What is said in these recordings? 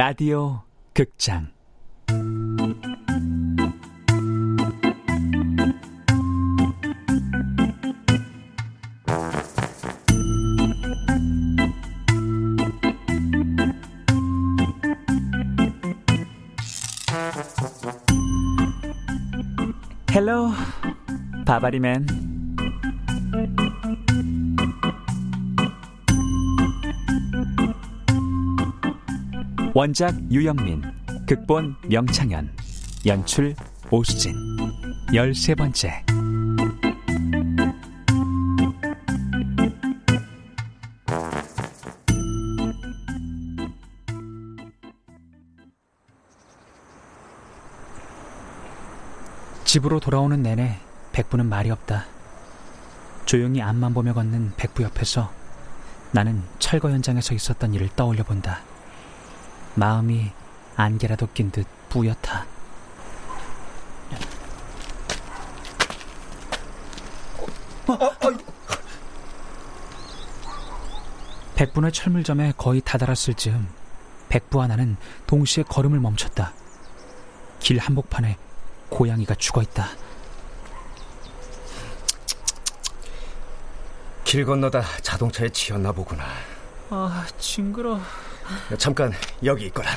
라디오 극장. 헬로 바바리맨 원작 유영민 극본 명창현 연출 오수진 열세 번째 집으로 돌아오는 내내 백부는 말이 없다. 조용히 앞만 보며 걷는 백부 옆에서 나는 철거 현장에 서 있었던 일을 떠올려 본다. 마음이 안개라도 낀 듯 뿌옇다. 백분의 철물점에 거의 다다랐을 즈음 백부와 나는 동시에 걸음을 멈췄다. 길 한복판에 고양이가 죽어 있다. 길 건너다 자동차에 치였나 보구나. 아, 징그러. 잠깐 여기 있거라.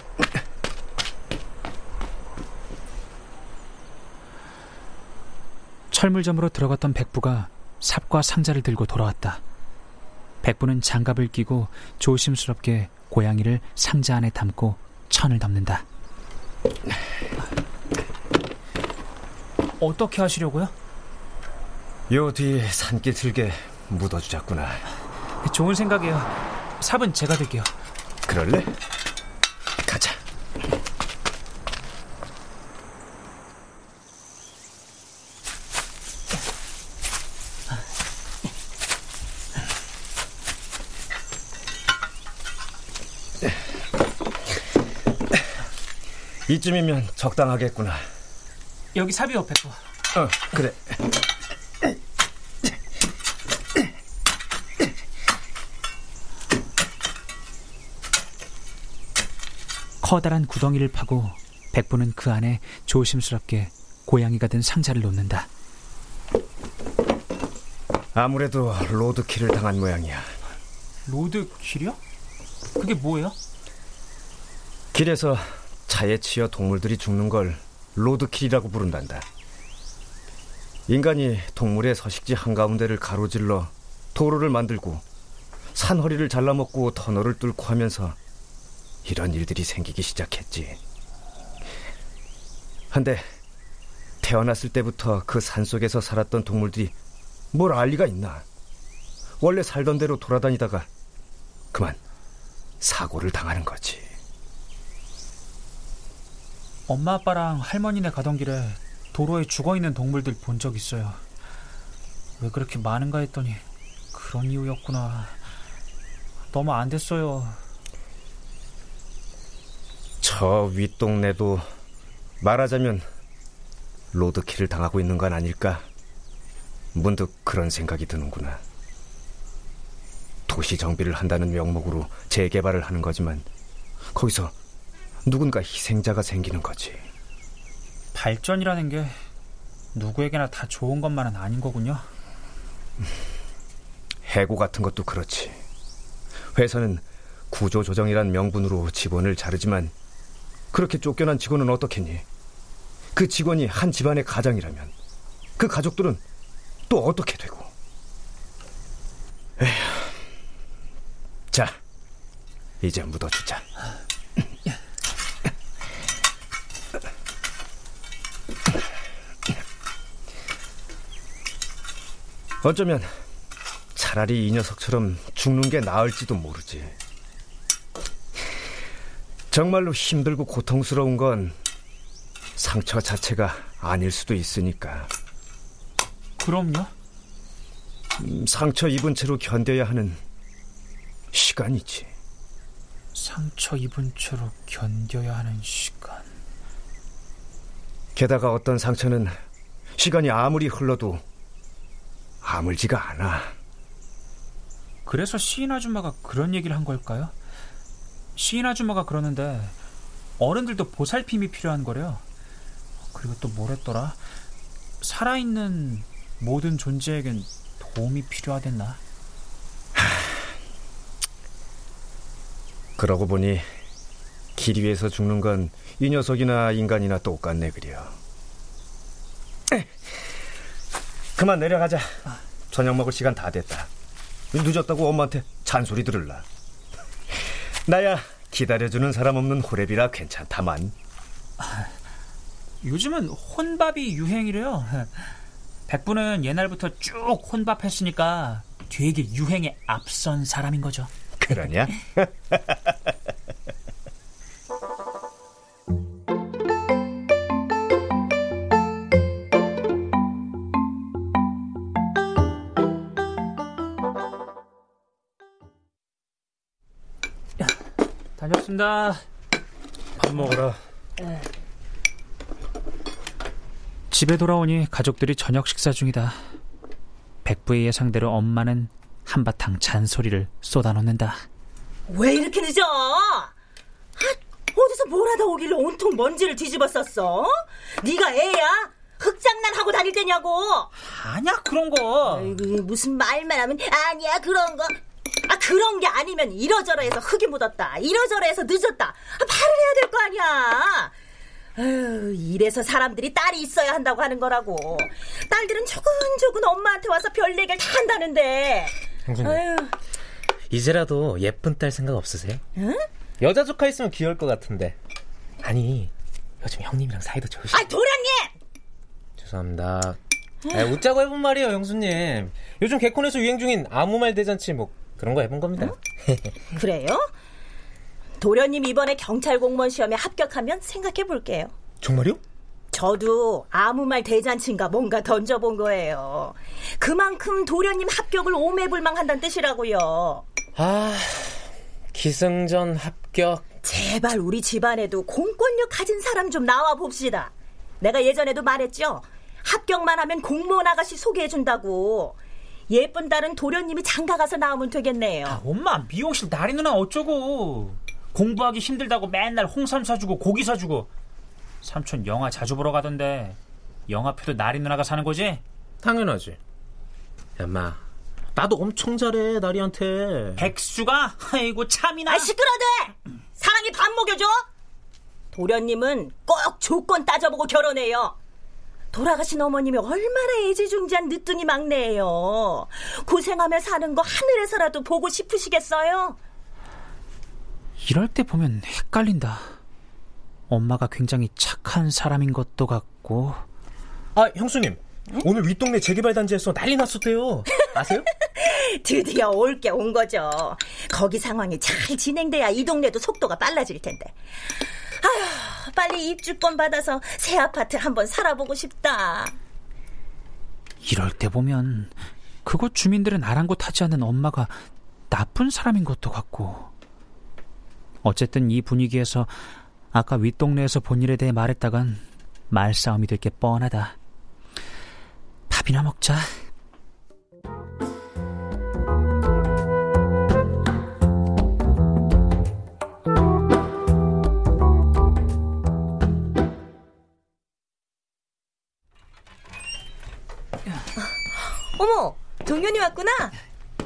철물점으로 들어갔던 백부가 삽과 상자를 들고 돌아왔다. 백부는 장갑을 끼고 조심스럽게 고양이를 상자 안에 담고 천을 덮는다. 어떻게 하시려고요? 요 뒤에 산길 틀게 묻어주자꾸나. 좋은 생각이에요. 삽은 제가 들게요. 그럴래? 가자. 이쯤이면 적당하겠구나. 여기 삽이 옆에 거. 어, 그래. 커다란 구덩이를 파고 백부는 그 안에 조심스럽게 고양이가 든 상자를 놓는다. 아무래도 로드킬을 당한 모양이야. 로드킬이요? 그게 뭐예요? 길에서 차에 치여 동물들이 죽는 걸 로드킬이라고 부른단다. 인간이 동물의 서식지 한가운데를 가로질러 도로를 만들고 산허리를 잘라먹고 터널을 뚫고 하면서 이런 일들이 생기기 시작했지. 한데 태어났을 때부터 그 산속에서 살았던 동물들이 뭘 알 리가 있나. 원래 살던 대로 돌아다니다가 그만 사고를 당하는 거지. 엄마 아빠랑 할머니네 가던 길에 도로에 죽어 있는 동물들 본 적 있어요. 왜 그렇게 많은가 했더니 그런 이유였구나. 너무 안 됐어요. 저 윗동네도 말하자면 로드킬을 당하고 있는 건 아닐까? 문득 그런 생각이 드는구나. 도시 정비를 한다는 명목으로 재개발을 하는 거지만 거기서 누군가 희생자가 생기는 거지. 발전이라는 게 누구에게나 다 좋은 것만은 아닌 거군요. 해고 같은 것도 그렇지. 회사는 구조조정이란 명분으로 직원을 자르지만 그렇게 쫓겨난 직원은 어떻겠니? 그 직원이 한 집안의 가장이라면 그 가족들은 또 어떻게 되고? 에휴. 자, 이제 묻어주자. 어쩌면 차라리 이 녀석처럼 죽는 게 나을지도 모르지. 정말로 힘들고 고통스러운 건 상처 자체가 아닐 수도 있으니까. 그럼요? 음, 상처 입은 채로 견뎌야 하는 시간이지. 상처 입은 채로 견뎌야 하는 시간. 게다가 어떤 상처는 시간이 아무리 흘러도 아물지가 않아. 그래서 시인 아줌마가 그런 얘기를 한 걸까요? 시인 아줌마가 그러는데 어른들도 보살핌이 필요한 거래요. 그리고 또 뭐랬더라? 살아있는 모든 존재에겐 도움이 필요하댔나? 그러고 보니 길 위에서 죽는 건 이 녀석이나 인간이나 똑같네 그려. 그만 내려가자. 저녁 먹을 시간 다 됐다. 늦었다고 엄마한테 잔소리 들을라. 나야 기다려주는 사람 없는 호랩이라 괜찮다만. 요즘은 혼밥이 유행이래요. 백부는 옛날부터 쭉 혼밥했으니까 되게 유행에 앞선 사람인 거죠. 그러냐? 다녀왔습니다. 밥 먹어라. 집에 돌아오니 가족들이 저녁 식사 중이다. 백부의 예상대로 엄마는 한바탕 잔소리를 쏟아놓는다. 왜 이렇게 늦어? 아, 어디서 뭘 하다 오길래 온통 먼지를 뒤집어 썼어? 네가 애야? 흙장난 하고 다닐 때냐고? 아니야 그런 거. 아이고, 무슨 말만 하면 아니야 그런 거. 아 그런 게 아니면 이러저러 해서 흙이 묻었다. 이러저러 해서 늦었다. 아, 말을 해야 될 거 아니야. 아유, 이래서 사람들이 딸이 있어야 한다고 하는 거라고. 딸들은 조근조근 엄마한테 와서 별 얘기를 다 한다는데. 아유. 이제라도 예쁜 딸 생각 없으세요? 응? 여자 조카 있으면 귀여울 것 같은데. 아니, 요즘 형님이랑 사이도 좋으시죠? 아, 도련님! 죄송합니다. 아, 웃자고 해본 말이에요, 형수님. 요즘 개콘에서 유행 중인 아무 말 대잔치 뭐 그런 거 해본 겁니다. 응? 그래요? 도련님 이번에 경찰 공무원 시험에 합격하면 생각해 볼게요. 정말요? 저도 아무 말 대잔치인가 뭔가 던져본 거예요. 그만큼 도련님 합격을 오매불망한다는 뜻이라고요. 아, 기승전 합격. 제발 우리 집안에도 공권력 가진 사람 좀 나와 봅시다. 내가 예전에도 말했죠. 합격만 하면 공무원 아가씨 소개해준다고. 예쁜 딸은 도련님이 장가 가서 나오면 되겠네요. 아, 엄마 미용실 나리 누나 어쩌고. 공부하기 힘들다고 맨날 홍삼 사주고 고기 사주고 삼촌 영화 자주 보러 가던데 영화표도 나리 누나가 사는 거지? 당연하지 야마 나도 엄청 잘해 나리한테 백수가? 아이고 참이나 아 시끄러대 사랑이 밥 먹여줘 도련님은 꼭 조건 따져보고 결혼해요 돌아가신 어머님이 얼마나 애지중지한 늦둥이 막내예요 고생하며 사는 거 하늘에서라도 보고 싶으시겠어요? 이럴 때 보면 헷갈린다. 엄마가 굉장히 착한 사람인 것도 같고. 아, 형수님. 응? 오늘 윗동네 재개발 단지에서 난리 났었대요. 아세요? 드디어 올 게 온 거죠. 거기 상황이 잘 진행돼야 이 동네도 속도가 빨라질 텐데. 아휴, 빨리 입주권 받아서 새 아파트 한번 살아보고 싶다. 이럴 때 보면 그곳 주민들은 아랑곳하지 않는 엄마가 나쁜 사람인 것도 같고. 어쨌든 이 분위기에서 아까 윗동네에서 본 일에 대해 말했다간 말싸움이 될 게 뻔하다. 밥이나 먹자.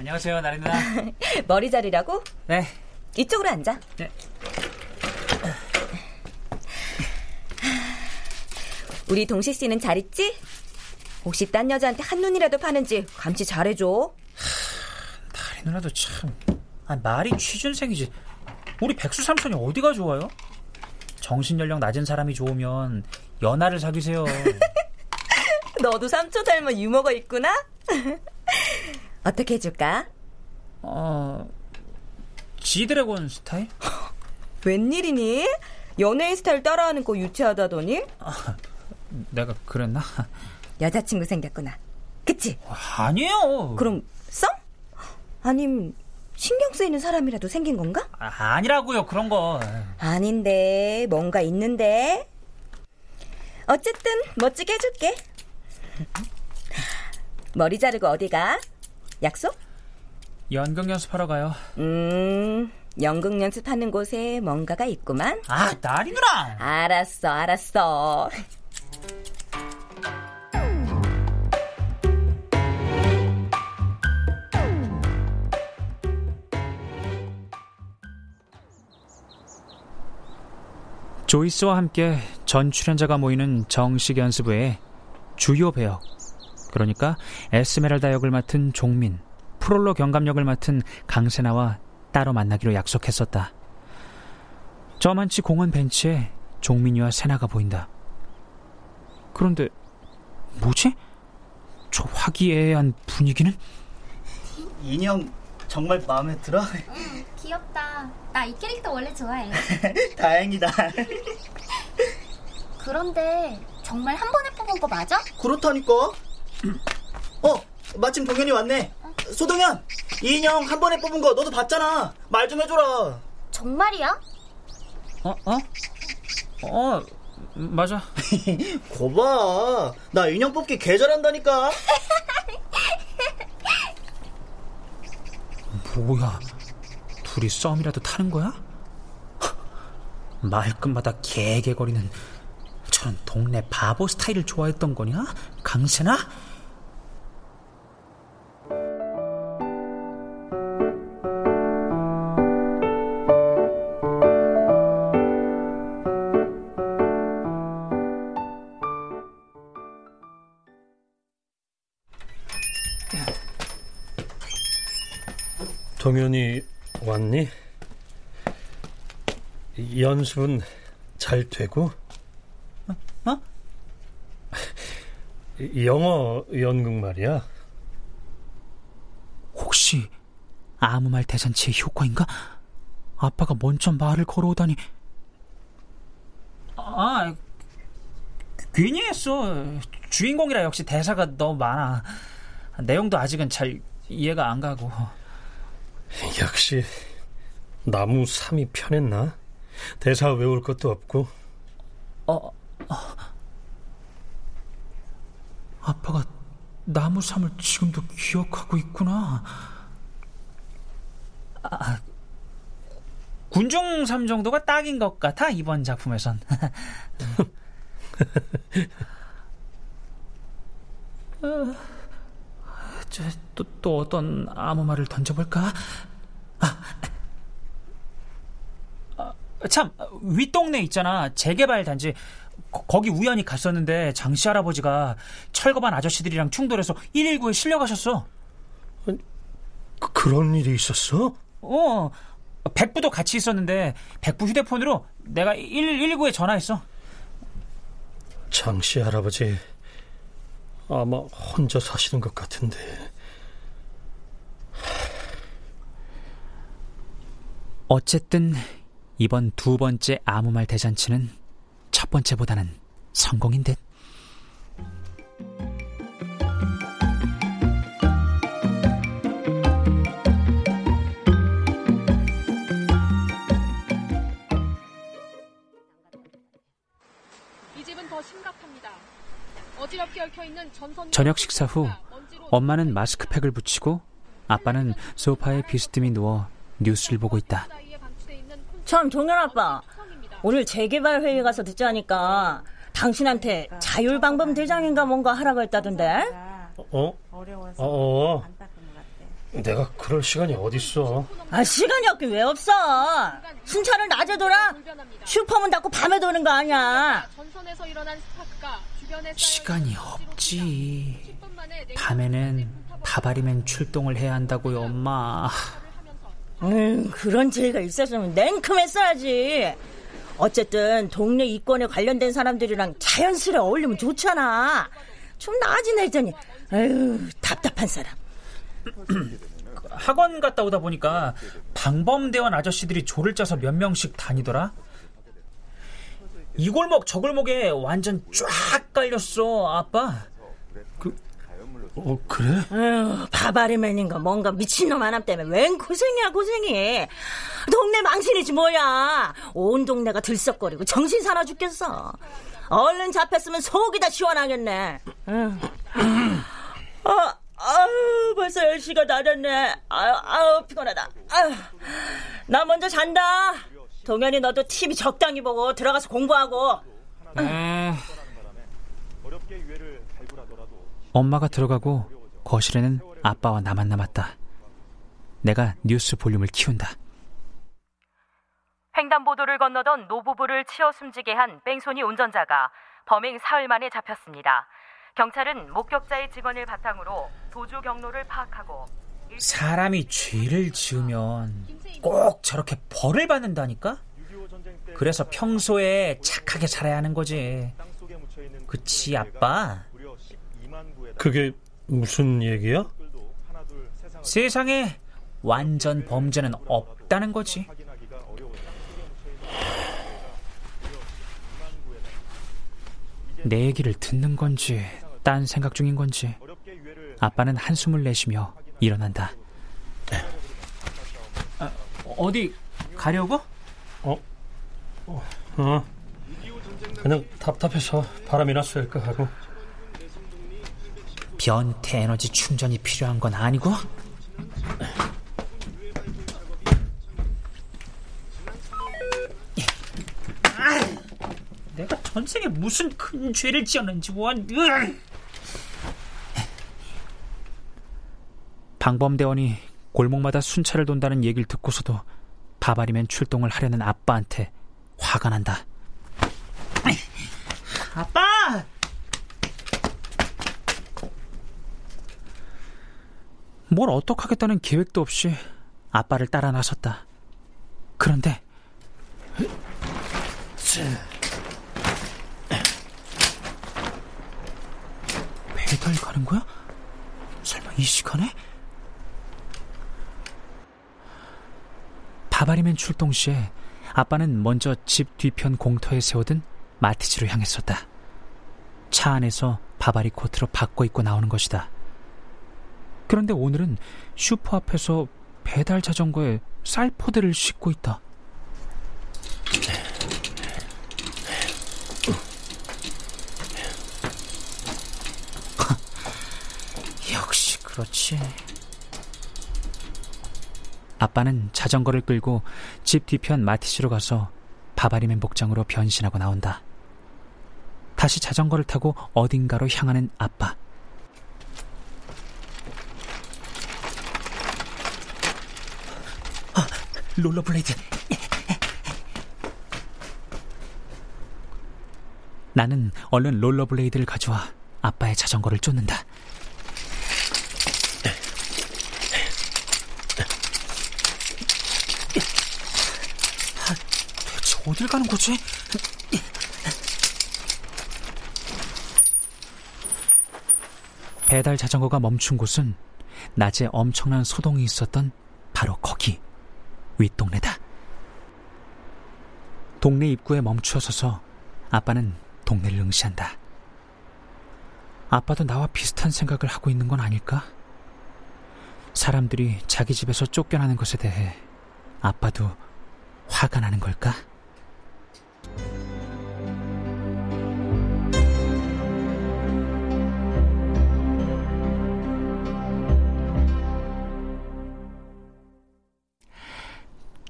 안녕하세요, 나리 누나. 머리 자리라고? 네. 이쪽으로 앉아. 네. 우리 동식 씨는 잘 있지? 혹시 딴 여자한테 한눈이라도 파는지 감치 잘해줘. 다리 누나도 참 아, 말이 취준생이지. 우리 백수 삼촌이 어디가 좋아요? 정신 연령 낮은 사람이 좋으면 연하를 사귀세요. 너도 삼촌 닮은 유머가 있구나. 어떻게 해줄까? 어, 지드래곤 스타일? 웬일이니? 연예인 스타일 따라하는 거 유치하다더니? 아, 내가 그랬나? 여자친구 생겼구나. 그치? 아니에요. 그럼 썸? 아님 신경 쓰이는 사람이라도 생긴 건가? 아, 니라고요 그런 거. 아닌데 뭔가 있는데. 어쨌든 멋지게 해줄게. 머리 자르고 어디 가? 약속? 연극 연습하러 가요. 음, 연극 연습하는 곳에 뭔가가 있구만. 아, 나리 누나. 알았어, 알았어. 조이스와 함께 전 출연자가 모이는 정식 연습 외에 주요 배역, 그러니까 에스메랄다 역을 맡은 종민, 프롤로 경감 역을 맡은 강세나와 따로 만나기로 약속했었다. 저만치 공원 벤치에 종민이와 세나가 보인다. 그런데 뭐지? 저 화기애애한 분위기는? 인형 정말 마음에 들어? 응, 귀엽다. 나 이 캐릭터 원래 좋아해. 다행이다. 그런데 정말 한 번에 뽑은 거 맞아? 그렇다니까. 어, 마침 동현이 왔네. 소동현, 이 인형 한 번에 뽑은 거 너도 봤잖아. 말 좀 해줘라. 정말이야? 어? 어? 어, 맞아. 거봐, 나 인형 뽑기 개 잘한다니까. 뭐야? 둘이 썸이라도 타는 거야? 말끝마다 개개거리는 저런 동네 바보 스타일을 좋아했던 거냐? 강세나? 동현이 왔니? 연습은 잘 되고? 어? 어? 영어 연극 말이야. 혹시 아무 말 대잔치의 효과인가? 아빠가 먼저 말을 걸어오다니. 아, 괜히 했어. 주인공이라 역시 대사가 너무 많아. 내용도 아직은 잘 이해가 안 가고. 역시 나무 삼이 편했나? 대사 외울 것도 없고. 어, 어. 아빠가 나무 삼을 지금도 기억하고 있구나. 아, 군중 삼 정도가 딱인 것 같아 이번 작품에선. 어, 저, 또, 또 어떤 아무 말을 던져볼까? 아, 아, 참 윗동네 있잖아 재개발 단지 거, 기 우연히 갔었는데 장씨 할아버지가 철거반 아저씨들이랑 충돌해서 119에 실려가셨어. 그, 그런 일이 있었어? 어, 백부도 같이 있었는데 백부 휴대폰으로 내가 119에 전화했어. 장씨 할아버지 아마 혼자 사시는 것 같은데. 어쨌든 이번 두 번째 아무 말 대잔치는 첫 번째보다는 성공인 듯. 저녁 식사 후 엄마는 마스크팩을 붙이고 아빠는 소파에 비스듬히 누워 뉴스를 보고 있다. 참 종현 아빠 오늘 재개발 회의 가서 듣자니까 당신한테 자율방범 대장인가 뭔가 하라고 했다던데. 어? 어? 내가 그럴 시간이 어딨어? 아 시간이 없긴 왜 없어? 순찰을 낮에 돌아? 슈퍼문 닫고 밤에 도는 거 아니야? 시간이 없지. 밤에는 바바리맨 출동을 해야 한다고요, 엄마. 음, 그런 죄가 있었으면 냉큼 했어야지. 어쨌든 동네 이권에 관련된 사람들이랑 자연스레 어울리면 좋잖아. 좀 나아지네 했더니 아유 답답한 사람. 학원 갔다 오다 보니까 방범대원 아저씨들이 조를 짜서 몇 명씩 다니더라. 이 골목 저 골목에 완전 쫙 깔렸어 아빠. 그, 어 그래? 아유 바바리맨인가 뭔가 미친놈 하나 때문에 웬 고생이야 고생이. 동네 망신이지 뭐야. 온 동네가 들썩거리고 정신 사나 죽겠어. 얼른 잡혔으면 속이 다 시원하겠네. 아, 아유 벌써 10시가 다 됐네. 아유, 아유, 피곤하다. 아유, 나 먼저 잔다. 동현이 너도 TV 적당히 보고 들어가서 공부하고. 아... 엄마가 들어가고 거실에는 아빠와 나만 남았다. 내가 뉴스 볼륨을 키운다. 횡단보도를 건너던 노부부를 치어 숨지게 한 뺑소니 운전자가 범행 사흘 만에 잡혔습니다. 경찰은 목격자의 증언을 바탕으로 도주 경로를 파악하고 사람이 죄를 지으면 꼭 저렇게 벌을 받는다니까? 그래서 평소에 착하게 살아야 하는 거지. 그치, 아빠? 그게 무슨 얘기야? 세상에 완전 범죄는 없다는 거지. 내 얘기를 듣는 건지 딴 생각 중인 건지 아빠는 한숨을 내쉬며 일어난다. 아, 어디 가려고? 어? 어? 어. 그냥 답답해서 바람이나 쐴까 하고. 변태 에너지 충전이 필요한 건 아니고? 내가 전생에 무슨 큰 죄를 지었는지 원. 방범대원이 골목마다 순찰을 돈다는 얘기를 듣고서도 바바리맨 출동을 하려는 아빠한테 화가 난다. 아빠! 뭘 어떡하겠다는 계획도 없이 아빠를 따라 나섰다. 그런데 배달 가는 거야? 설마 이 시간에? 바바리맨 출동 시에 아빠는 먼저 집 뒤편 공터에 세워둔 마티즈로 향했었다. 차 안에서 바바리 코트로 바꿔 입고 나오는 것이다. 그런데 오늘은 슈퍼 앞에서 배달 자전거에 쌀포대를 싣고 있다. 역시 그렇지. 아빠는 자전거를 끌고 집 뒤편 마티즈로 가서 바바리맨 복장으로 변신하고 나온다. 다시 자전거를 타고 어딘가로 향하는 아빠. 아, 롤러블레이드. 나는 얼른 롤러블레이드를 가져와 아빠의 자전거를 쫓는다. 대체 어딜 가는 거지? 배달 자전거가 멈춘 곳은 낮에 엄청난 소동이 있었던 바로 거기 윗동네다. 동네 입구에 멈추어 서서 아빠는 동네를 응시한다. 아빠도 나와 비슷한 생각을 하고 있는 건 아닐까? 사람들이 자기 집에서 쫓겨나는 것에 대해 아빠도 화가 나는 걸까?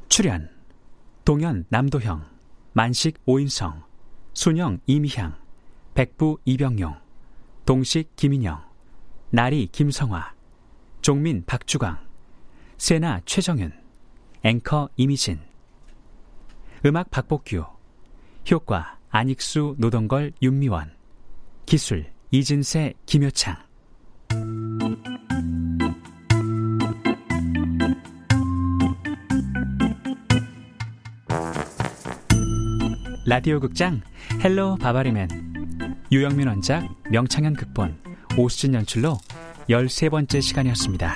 출연 동현 남도형 만식 오인성 순영 이미향 백부 이병용 동식 김인영 나리 김성화 종민 박주광 세나 최정윤 앵커 이미진. 음악 박복규 효과 안익수 노동걸 윤미원. 기술 이진세 김효창. 라디오 극장 헬로 바바리맨. 유영민 원작 명창현 극본. 오수진 연출로 13번째 시간이었습니다.